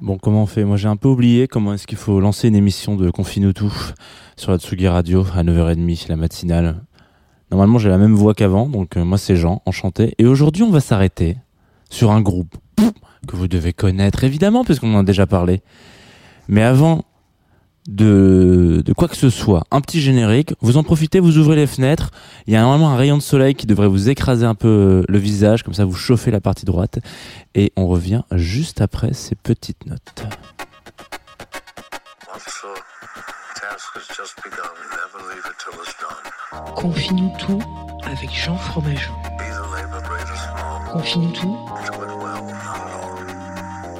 Bon, comment on fait? Moi, j'ai un peu oublié comment est-ce qu'il faut lancer une émission de Confine tout sur la Tsugi Radio à 9h30, la matinale. Normalement, j'ai la même voix qu'avant, donc euh, moi, c'est Jean, enchanté. Et aujourd'hui, on va s'arrêter sur un groupe que vous devez connaître, évidemment, puisqu'on en a déjà parlé. Mais avant de, quoi que ce soit, un petit générique, vous en profitez, vous ouvrez les fenêtres, il y a normalement un rayon de soleil qui devrait vous écraser un peu euh, le visage, comme ça vous chauffez la partie droite, et on revient juste après ces petites notes. Confine-nous tout avec Jean Fromageau. Confine-nous tout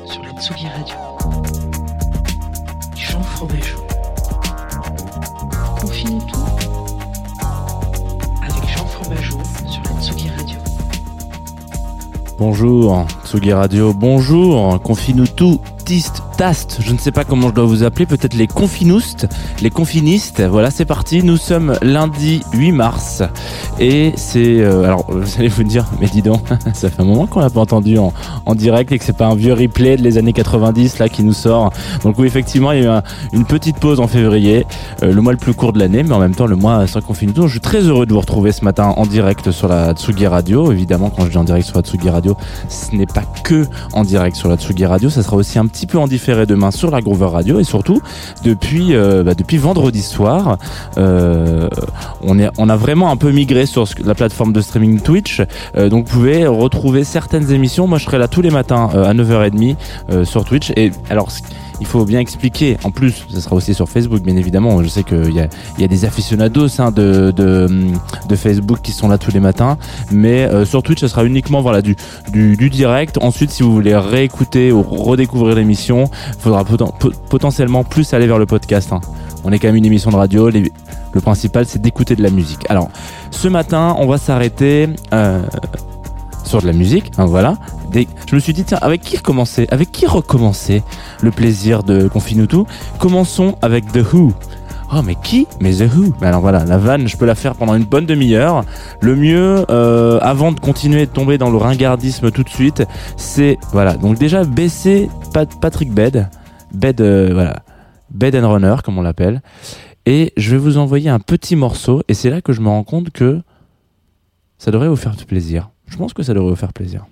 sur la Tsugi Radio. Jean Fromageau. Confine-nous tout avec Jean Fromageau sur la Tsugi Radio. Bonjour, Tsugi Radio, bonjour, confine-nous tout, tist, je ne sais pas comment je dois vous appeler, peut-être les confinoustes, les confinistes, voilà c'est parti, nous sommes lundi 8 mars, et c'est, euh, alors vous allez vous dire, mais dis donc, ça fait un moment qu'on l'a pas entendu en, en direct et que c'est pas un vieux replay de les années 90 là qui nous sort, donc oui effectivement il y a eu un- une petite pause en février, euh, le mois le plus court de l'année, mais en même temps le mois sans confine tout, je suis très heureux de vous retrouver ce matin en direct sur la Tsugi Radio, évidemment quand je dis en direct sur la Tsugi Radio, ce n'est pas que en direct sur la Tsugi Radio, ça sera aussi un petit peu en demain sur la Groover Radio et surtout depuis euh, bah, depuis vendredi soir, euh, on est on a vraiment un peu migré sur la plateforme de streaming Twitch, Euh, donc vous pouvez retrouver certaines émissions. Moi, je serai là tous les matins à 9h30 euh, sur Twitch et alors. Il faut bien expliquer. En plus, ça sera aussi sur Facebook, bien évidemment. Je sais qu'il y a, des aficionados hein, de, Facebook qui sont là tous les matins. Mais euh, sur Twitch, ce sera uniquement voilà, du, direct. Ensuite, si vous voulez réécouter ou redécouvrir l'émission, il faudra poten- po- potentiellement plus aller vers le podcast. hein. On est quand même une émission de radio. Le principal, c'est d'écouter de la musique. Alors, ce matin, on va s'arrêter euh, sur de la musique. hein, voilà. Je me suis dit, tiens, avec qui recommencer? Avec qui recommencer le plaisir de Confine tout? Commençons avec The Who. Oh mais qui? Mais The Who? Mais alors voilà, la vanne, je peux la faire pendant une bonne demi-heure. Le mieux, euh, avant de continuer de tomber dans le ringardisme tout de suite, c'est voilà. Donc déjà baisser Pat- Patrick Bed, Bed, euh, voilà, Bed and Runner comme on l'appelle. Et je vais vous envoyer un petit morceau. Et c'est là que je me rends compte que ça devrait vous faire plaisir. Je pense que ça devrait vous faire plaisir.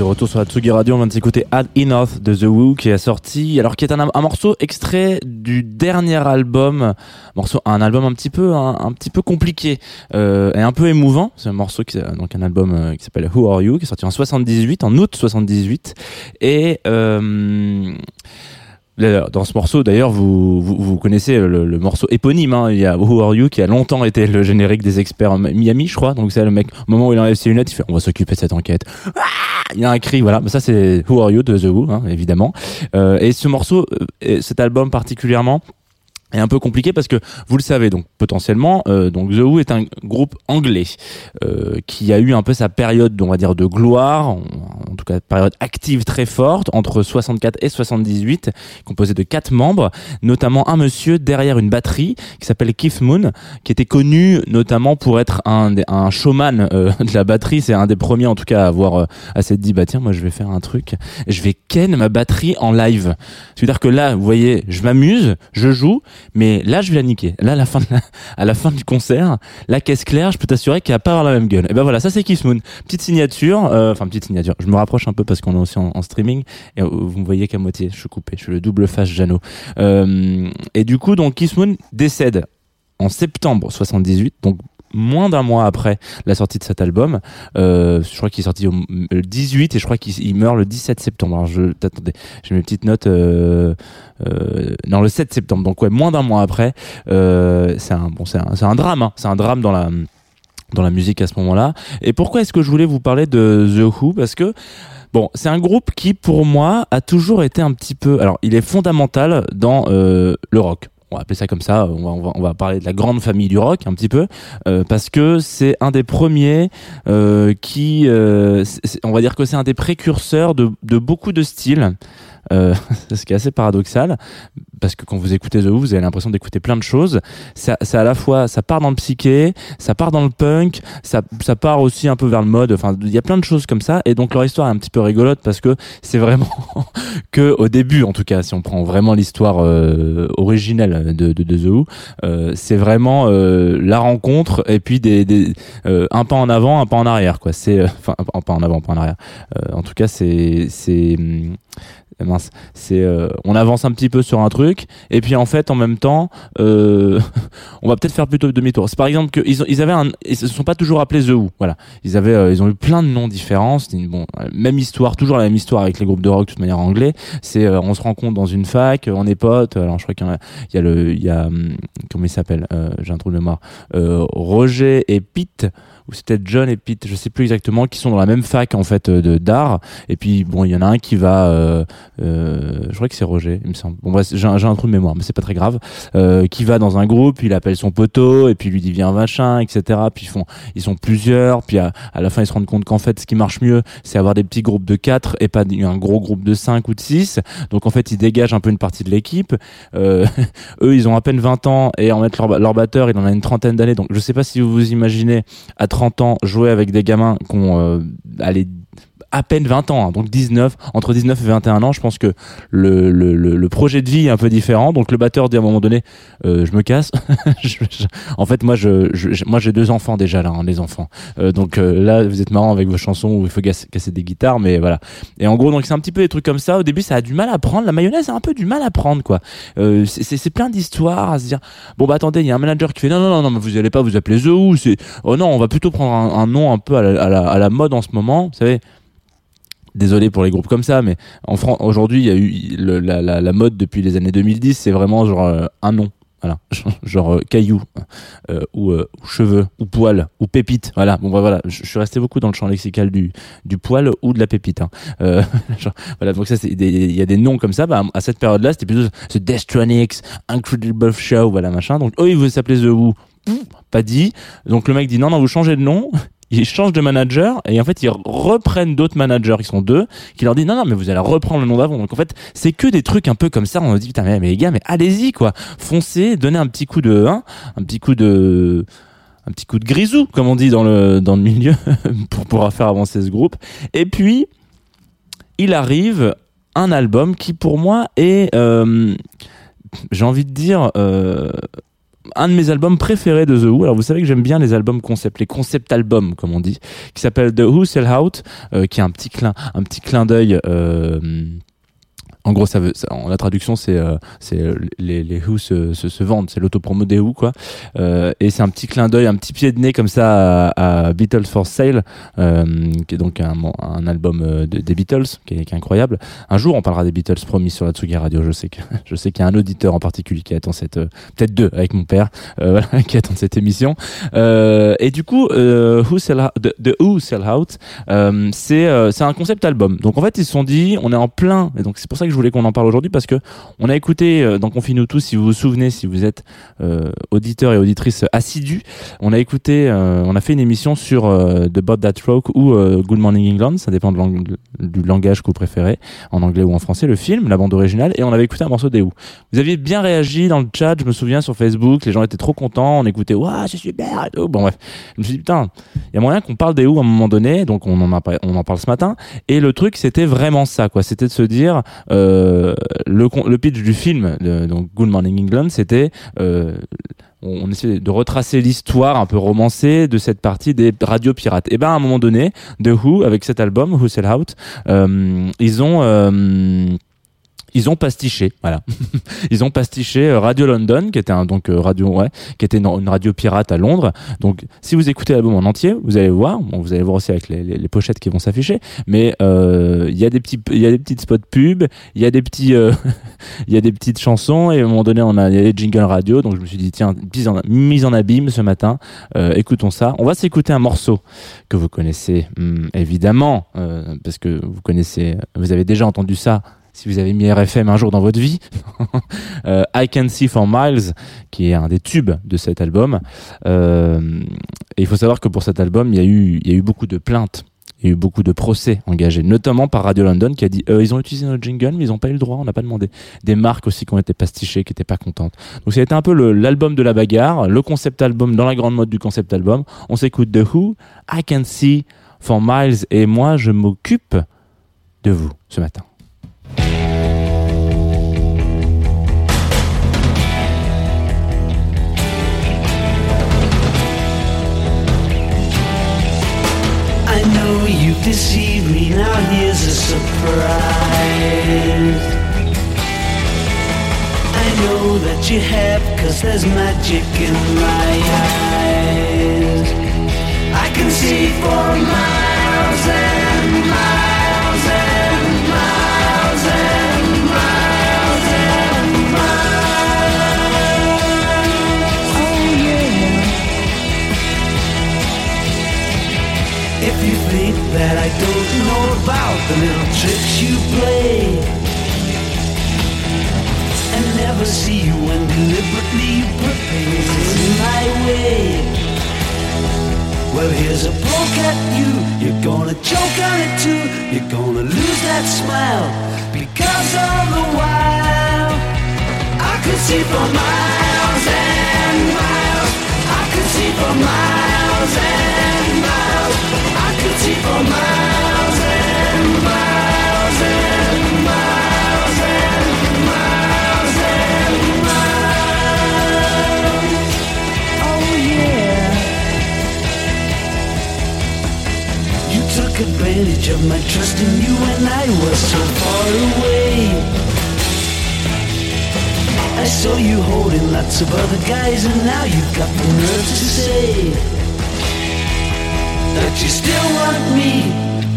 De retour sur la Tsugi Radio, on vient de s'écouter Add Enough de The Who qui est sorti, alors qui est un, morceau extrait du dernier album, morceau, un album un petit peu, un, petit peu compliqué euh, et un peu émouvant. C'est un morceau qui, donc un album euh, qui s'appelle Who Are You, qui est sorti en 78, en août 78, et euh, dans ce morceau, d'ailleurs, vous, vous, vous, connaissez le, le morceau éponyme. Hein. Il y a Who Are You qui a longtemps été le générique des experts Miami, je crois. Donc c'est le mec, au moment où il enlève ses lunettes, il fait on va s'occuper de cette enquête. Ah il y a un cri, voilà. Mais ça c'est Who Are You de The Who, hein, évidemment. Euh, et ce morceau, euh, cet album particulièrement, est un peu compliqué parce que vous le savez donc potentiellement euh, donc The Who est un groupe anglais euh, qui a eu un peu sa période on va dire de gloire en, en, tout cas période active très forte entre 64 et 78 composé de quatre membres notamment un monsieur derrière une batterie qui s'appelle Keith Moon qui était connu notamment pour être un un showman euh, de la batterie. C'est un des premiers en tout cas à avoir euh, à s'être dit bah tiens moi je vais faire un truc. Je vais ken ma batterie en live. C'est à dire que là vous voyez je m'amuse je joue mais là je vais la niquer. Là à la fin à la fin du concert la caisse claire je peux t'assurer qu'elle va pas avoir la même gueule. Et ben voilà ça c'est Kiss Moon. Petite signature euh, enfin petite signature. Je me rapproche un peu parce qu'on est aussi en, streaming. Et vous me voyez qu'à moitié je suis coupé. Je suis le double face Jeannot euh, et du coup donc Kiss Moon décède en septembre 78 donc moins d'un mois après la sortie de cet album. Euh, je crois qu'il est sorti au, le 18 et je crois qu'il meurt le 17 septembre. Alors je, attendez, j'ai mes petites notes. Euh, euh, non, le 7 septembre. Donc ouais, moins d'un mois après. Euh, c'est un bon, c'est un, un drame. Hein. C'est un drame dans la dans la musique à ce moment-là. Et pourquoi est-ce que je voulais vous parler de The Who? Parce que Bon, c'est un groupe qui, pour moi, a toujours été un petit peu. Alors, il est fondamental dans euh, le rock on va appeler ça comme ça, on va, on va, on va, parler de la grande famille du rock un petit peu, euh, parce que c'est un des premiers euh, qui, euh, on va dire que c'est un des précurseurs de, de beaucoup de styles. Euh, ce qui est assez paradoxal parce que quand vous écoutez The Who, vous avez l'impression d'écouter plein de choses. Ça, ça à la fois, ça part dans le psyché, ça part dans le punk, ça, ça part aussi un peu vers le mode. Enfin, il y a plein de choses comme ça. Et donc leur histoire est un petit peu rigolote parce que c'est vraiment que au début, en tout cas, si on prend vraiment l'histoire euh, originelle de, The Who, euh, c'est vraiment euh, la rencontre et puis des, un pas en avant, un pas en arrière, quoi. C'est enfin un pas en avant, un pas en arrière. en tout cas, c'est c'est mince, c'est euh, on avance un petit peu sur un truc et puis en fait en même temps euh, on va peut-être faire plutôt demi-tour. C'est par exemple que ils, avaient un, ils se sont pas toujours appelés The Who, voilà. Ils avaient euh, ils ont eu plein de noms différents. Bon même histoire, toujours la même histoire avec les groupes de rock de toute manière anglais. C'est on se rencontre dans une fac, on est potes. Alors je crois qu'il y, y, a le il y a hum, comment il s'appelle J'ai un trou de mémoire. Roger et Pete peut-être John et Pete, je sais plus exactement, qui sont dans la même fac en fait de d'art. Et puis bon, il y en a un qui va, euh, euh, je crois que c'est Roger, il me semble. Bon bref, j'ai un, un, trou de mémoire, mais c'est pas très grave. Euh, qui va dans un groupe, il appelle son poteau et puis lui dit viens machin, etc. Puis ils font, ils sont plusieurs. Puis à, la fin, ils se rendent compte qu'en fait, ce qui marche mieux, c'est avoir des petits groupes de 4 et pas un gros groupe de 5 ou de 6. Donc en fait, ils dégagent un peu une partie de l'équipe. Euh, eux, ils ont à peine 20 ans et en mettre leur, leur batteur, il en a une trentaine d'années. Donc je sais pas si vous vous imaginez à 30 ans jouer avec des gamins qui ont euh, allez, à peine 20 ans, hein, donc 19, entre 19 et 21 ans, je pense que le, le, le, projet de vie est un peu différent. Donc le batteur dit à un moment donné, euh, je me casse. en fait, moi, je, je moi, j'ai deux enfants déjà là, hein, les enfants. Euh, donc euh, là, vous êtes marrant avec vos chansons où il faut casser, casser des guitares, mais voilà. Et en gros, donc c'est un petit peu des trucs comme ça. Au début, ça a du mal à prendre. La mayonnaise a un peu du mal à prendre, quoi. Euh, c'est plein d'histoires à se dire. Bon bah attendez, il y a un manager qui fait non non non non, mais vous allez pas vous appeler The Who. C'est oh non, on va plutôt prendre un, un nom un peu à la, à la, à la mode en ce moment. Vous savez désolé pour les groupes comme ça, mais en France aujourd'hui, il y a eu la, mode depuis les années 2010, c'est vraiment genre euh, un nom. Genre euh, caillou euh, ou, cheveux ou poil ou pépite. Voilà, bon bah voilà, je, suis resté beaucoup dans le champ lexical du poil ou de la pépite. Hein. voilà, donc ça il y a des noms comme ça. Bah, à cette période-là, c'était plutôt The Destronics, Incredible Show, voilà machin. Donc eux ils voulaient s'appeler The Who. Pas dit. Donc le mec dit non non vous changez de nom ils changent de manager et en fait ils reprennent d'autres managers qui sont deux qui leur disent non non mais vous allez reprendre le nom d'avant. Donc en fait c'est que des trucs un peu comme ça. On se dit putain mais, les gars mais allez-y quoi. Foncez donnez un petit coup de hein, un petit coup de un petit coup de grisou comme on dit dans le dans le milieu pour pouvoir faire avancer ce groupe. Et puis il arrive un album qui pour moi est euh, j'ai envie de dire euh, un de mes albums préférés de The Who. Alors vous savez que j'aime bien les albums concept, les concept albums comme on dit, qui s'appelle The Who Sell Out, euh, qui est un petit clin, un petit clin d'œil. Euh, en gros, ça veut, ça- en la traduction, c'est euh, c'est euh, les, les Who se, se, se vendent, c'est l'autopromo des Who, quoi. Euh, et c'est un petit clin d'œil, un petit pied de nez comme ça à, à Beatles for Sale, euh, qui est donc un, un album euh, de- des Beatles, qui est, qui est incroyable. Un jour, on parlera des Beatles, promis, sur la Tsugi Radio. Je sais que je sais qu'il y a un auditeur en particulier qui attend cette, euh, peut-être deux avec mon père, qui attend cette émission. Et du coup, Who Sell The, The Who Sell Out, c'est c'est un concept album. Donc en fait, ils se sont dit, on est en plein, et donc c'est pour ça que je voulais qu'on en parle aujourd'hui parce que on a écouté euh, dans Confine-nous tous, si vous vous souvenez, si vous êtes euh, auditeur et auditrice assidus, on a écouté, euh, on a fait une émission sur euh, The Bot That Rock ou Good Morning England, ça dépend du langage que vous préférez, en anglais ou en français, le film, la bande originale, et on avait écouté un morceau des Who. Vous aviez bien réagi dans le chat, je me souviens sur Facebook, les gens étaient trop contents, on écoutait, waouh, c'est super, et tout. Bon bref, je me suis dit putain, il y a moyen qu'on parle des Who à un moment donné, donc on en, a, on en parle ce matin. Et le truc, c'était vraiment ça, quoi. C'était de se dire, le, con- le pitch du film, donc Good Morning England, c'était, euh, on, essayait de retracer l'histoire un peu romancée de cette partie des radios pirates. Et ben à un moment donné, The Who, avec cet album, Who Sell Out, euh, ils ont euh, ils ont pastiché, voilà. ils ont pastiché euh, Radio London, qui était un donc euh, radio, ouais, qui était une, radio pirate à Londres. Donc, si vous écoutez l'album en entier, vous allez voir. Bon, vous allez voir aussi avec les, les, les pochettes qui vont s'afficher. Mais euh, il y a des petits, il y a des petites spots pub, il y a des petits, il y a des petites chansons. Et à un moment donné, on a y a les jingles radio. Donc, je me suis dit tiens, mise en, mise en abîme ce matin. Euh, écoutons ça. On va s'écouter un morceau que vous connaissez hum, évidemment, parce que vous connaissez, vous avez déjà entendu ça si vous avez mis RFM un jour dans votre vie, euh, I Can See for Miles, qui est un des tubes de cet album. Euh, il faut savoir que pour cet album, il y a eu, beaucoup de plaintes. Il y a eu beaucoup de procès engagés, notamment par Radio London qui a dit euh, ils ont utilisé notre jingle, mais ils n'ont pas eu le droit, on n'a pas demandé. Des marques aussi qui ont été pastichées, qui n'étaient pas contentes. Donc ça a été un peu l'album de la bagarre, le concept album dans la grande mode du concept album. On s'écoute The Who, I Can See for Miles, et moi je m'occupe de vous ce matin. I know you've deceived me, now here's a surprise. I know that you have, cause there's magic in my eyes. I can see for miles you think that I don't know about the little tricks you play. And never see you when deliberately you put in my way. Well here's a poke at you, you're gonna choke on it too. You're gonna lose that smile because all the while. I could see for miles and miles. I could see for miles and miles advantage of my trust in you and I was so far away. I saw you holding lots of other guys and now you've got the nerve to say That you still want me.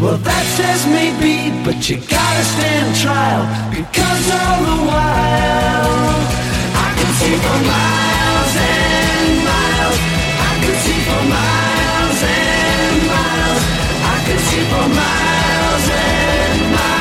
Well that says maybe But you gotta stand trial Because all the while I can see for miles and miles. I can see for miles and miles. I can see for miles and miles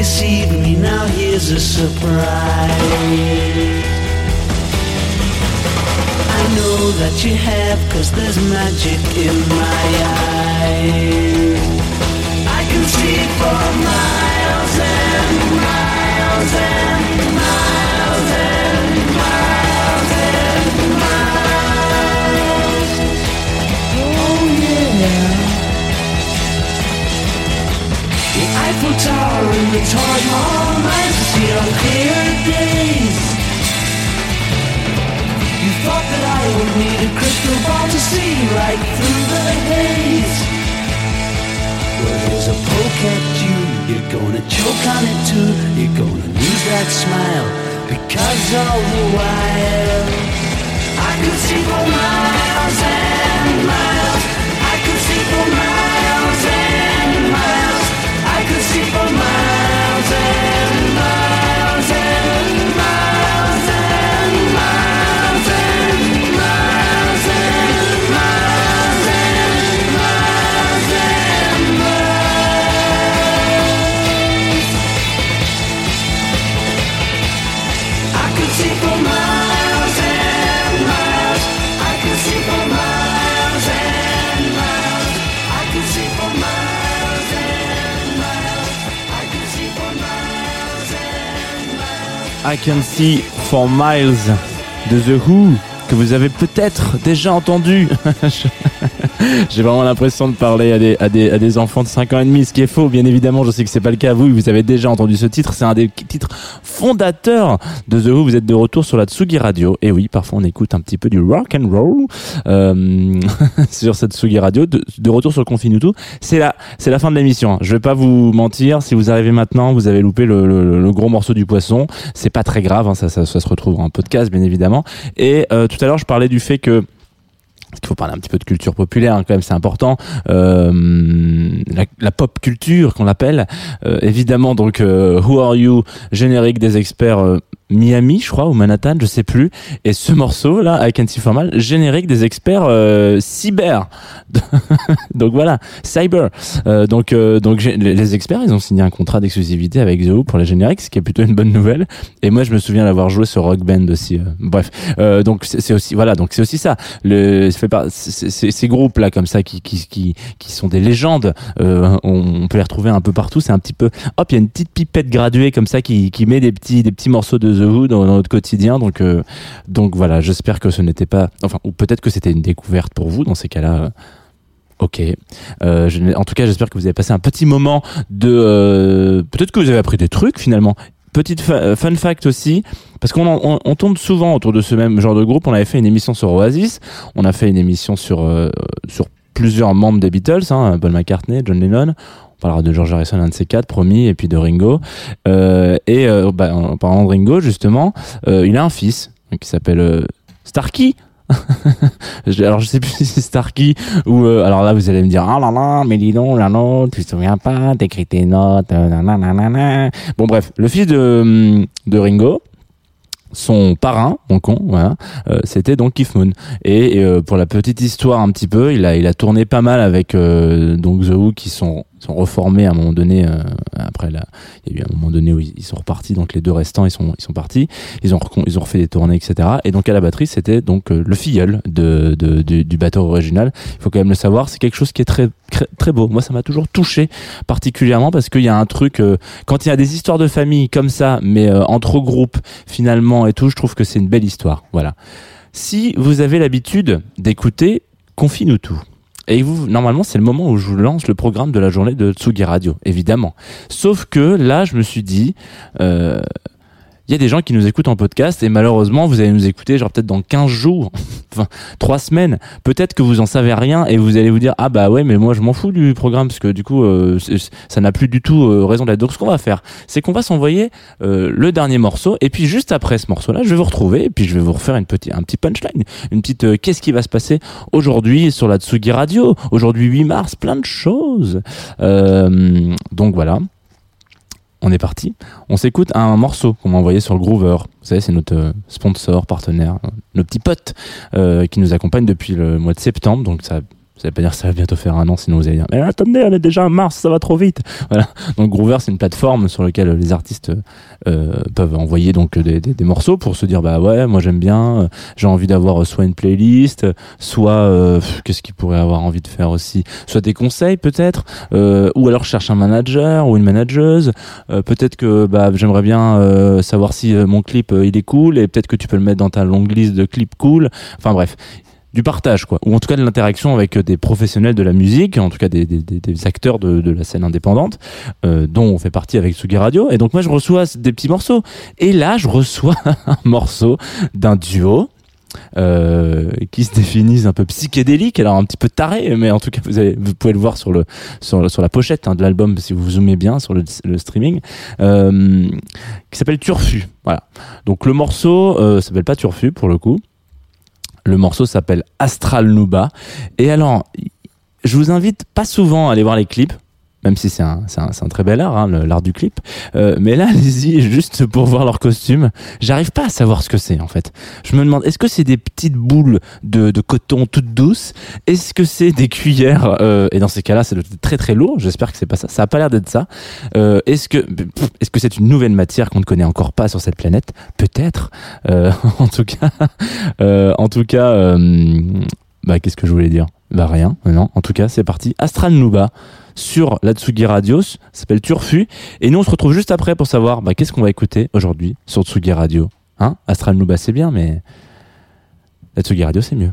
deceived me, now here's a surprise. I know that you have, cause there's magic in my eyes. I can see for miles and miles and miles And the Mahal nights see on clear days. You thought that I would need a crystal ball to see right through the haze. Well, there's a poke at you. You're gonna choke on it too. You're gonna lose that smile because all the while I could see for miles and miles. I could see for miles could see for miles and Can See for Miles de The Who que vous avez peut-être déjà entendu. J'ai vraiment l'impression de parler à des, à, des, à des enfants de 5 ans et demi, ce qui est faux, bien évidemment. Je sais que c'est pas le cas. Vous, vous avez déjà entendu ce titre. C'est un des titres fondateurs de The Who. Vous êtes de retour sur la Tsugi Radio. Et oui, parfois on écoute un petit peu du rock and roll euh, sur cette Tsugi Radio. De, de retour sur Confinuto. C'est la, c'est la fin de l'émission. Je vais pas vous mentir. Si vous arrivez maintenant, vous avez loupé le, le, le gros morceau du poisson. C'est pas très grave. Hein, ça, ça, ça se retrouve en podcast, bien évidemment. Et euh, tout à l'heure, je parlais du fait que qu'il faut parler un petit peu de culture populaire hein, quand même c'est important. Euh, la, pop culture qu'on appelle euh, évidemment donc euh, Who Are You générique des experts Miami je crois ou Manhattan je sais plus. Et ce morceau là I Can See For Mal générique des experts euh, cyber. Donc voilà cyber. Euh, donc euh, donc les, experts ils ont signé un contrat d'exclusivité avec The Who pour les génériques ce qui est plutôt une bonne nouvelle. Et moi je me souviens d'avoir joué sur Rock Band aussi euh, bref. Euh, donc c'est aussi voilà donc c'est aussi ça. Le fait pas ces groupes là comme ça qui qui qui qui sont des légendes. Euh, on, on peut les retrouver un peu partout. C'est un petit peu hop il y a une petite pipette graduée comme ça qui qui met des petits des petits morceaux de The Who dans, dans notre quotidien donc euh, donc voilà j'espère que ce n'était pas enfin ou peut-être que c'était une découverte pour vous dans ces cas-là Ok. Euh, je en tout cas, j'espère que vous avez passé un petit moment de. euh, Peut-être que vous avez appris des trucs finalement. Petite euh, fun fact aussi, parce qu'on on, tourne souvent autour de ce même genre de groupe. On avait fait une émission sur Oasis, on a fait une émission sur sur plusieurs membres des Beatles, hein, Paul McCartney, John Lennon. On parlera de George Harrison, un de ces quatre, promis, et puis de Ringo. Euh, et euh, bah, en parlant de Ringo, justement, euh, il a un fils qui s'appelle euh, Starkey. Alors je sais plus si c'est Starkey ou euh, alors là vous allez me dire ah là là mais dis donc là non tu te souviens pas t'écris tes notes nanana. bon bref le fils de de Ringo son parrain, mon con, voilà, euh, c'était donc Keith Moon. Et, euh, pour la petite histoire un petit peu, il a il a tourné pas mal avec donc The Who qui sont sont reformés à un moment donné. euh, après là, il y a eu un moment donné où ils, sont repartis, donc les deux restants ils sont ils sont partis. Ils ont ils ont refait des tournées, etc. Et donc à la batterie c'était donc euh, le filleul de, de, du, batteur original. Il faut quand même le savoir. C'est quelque chose qui est très très, beau. Moi ça m'a toujours touché particulièrement parce qu'il y a un truc euh, quand il y a des histoires de famille comme ça, mais euh, entre groupes finalement et tout, je trouve que c'est une belle histoire. Voilà. Si vous avez l'habitude d'écouter Confine-nous tout. Et vous, normalement, c'est le moment où je vous lance le programme de la journée de Tsugi Radio, évidemment. Sauf que là, je me suis dit, euh, il y a des gens qui nous écoutent en podcast et malheureusement, vous allez nous écouter genre peut-être dans 15 jours, enfin 3 semaines. Peut-être que vous en savez rien et vous allez vous dire ah bah ouais mais moi je m'en fous du programme parce que du coup euh, ça n'a plus du tout euh, raison d'être. Donc ce qu'on va faire, c'est qu'on va s'envoyer euh, le dernier morceau et puis juste après ce morceau-là, je vais vous retrouver et puis je vais vous refaire une petite un petit punchline, une petite euh, qu'est-ce qui va se passer aujourd'hui sur la Tsugi Radio? Aujourd'hui 8 mars, plein de choses. Euh, donc voilà. On est parti. On s'écoute un morceau qu'on m'a envoyé sur Groover. Vous savez, c'est notre euh, sponsor, partenaire, euh, nos petits potes euh, qui nous accompagnent depuis le mois de septembre. Donc ça, Ça veut pas dire ça va bientôt faire un an, sinon vous allez dire Mais attendez, on est déjà en mars, ça va trop vite. Voilà. Donc Groover, c'est une plateforme sur laquelle les artistes euh, peuvent envoyer donc des, morceaux pour se dire Bah ouais, moi j'aime bien, euh, j'ai envie d'avoir euh, soit une playlist, soit qu'est-ce qu'il pourrait avoir envie de faire aussi Soit des conseils peut-être, ou alors je cherche un manager ou une manageuse. Peut-être que bah, j'aimerais bien savoir si mon clip il est cool et peut-être que tu peux le mettre dans ta longue liste de clips cool. Enfin bref, du partage quoi, ou en tout cas de l'interaction avec euh, des professionnels de la musique, en tout cas des, acteurs de, la scène indépendante, euh, dont on fait partie avec Sugi Radio. Et donc moi je reçois des petits morceaux. Et là je reçois un morceau d'un duo. euh, qui se définissent un peu psychédélique, alors un petit peu taré, mais en tout cas vous, pouvez le voir sur le sur, la pochette hein, de l'album si vous zoomez bien sur le, le streaming, euh, qui s'appelle Turfu. Voilà. Donc le morceau euh, s'appelle pas Turfu pour le coup. Le morceau s'appelle Astral Nuba. Et alors, je vous invite pas souvent à aller voir les clips. Même si c'est un, un, un très bel art, hein, l'art du clip. Euh, mais là, allez-y juste pour voir leurs costumes. J'arrive pas à savoir ce que c'est en fait. Je me demande, est-ce que c'est des petites boules de, coton toutes douces? Est-ce que c'est des cuillères euh, Et dans ces cas-là, c'est très très lourd. J'espère que c'est pas ça. Ça a pas l'air d'être ça. Euh, est-ce que est-ce c'est une nouvelle matière qu'on ne connaît encore pas sur cette planète? Peut-être. En tout cas, en tout cas, bah qu'est-ce que je voulais dire? Bah rien. Non. En tout cas, c'est parti. Astral Nuba sur la Tsugi Radio, ça s'appelle Turfu. Et nous, on se retrouve juste après pour savoir bah, qu'est-ce qu'on va écouter aujourd'hui sur Tsugi Radio. Hein? Astral Nuba, c'est bien, mais la Tsugi Radio, c'est mieux.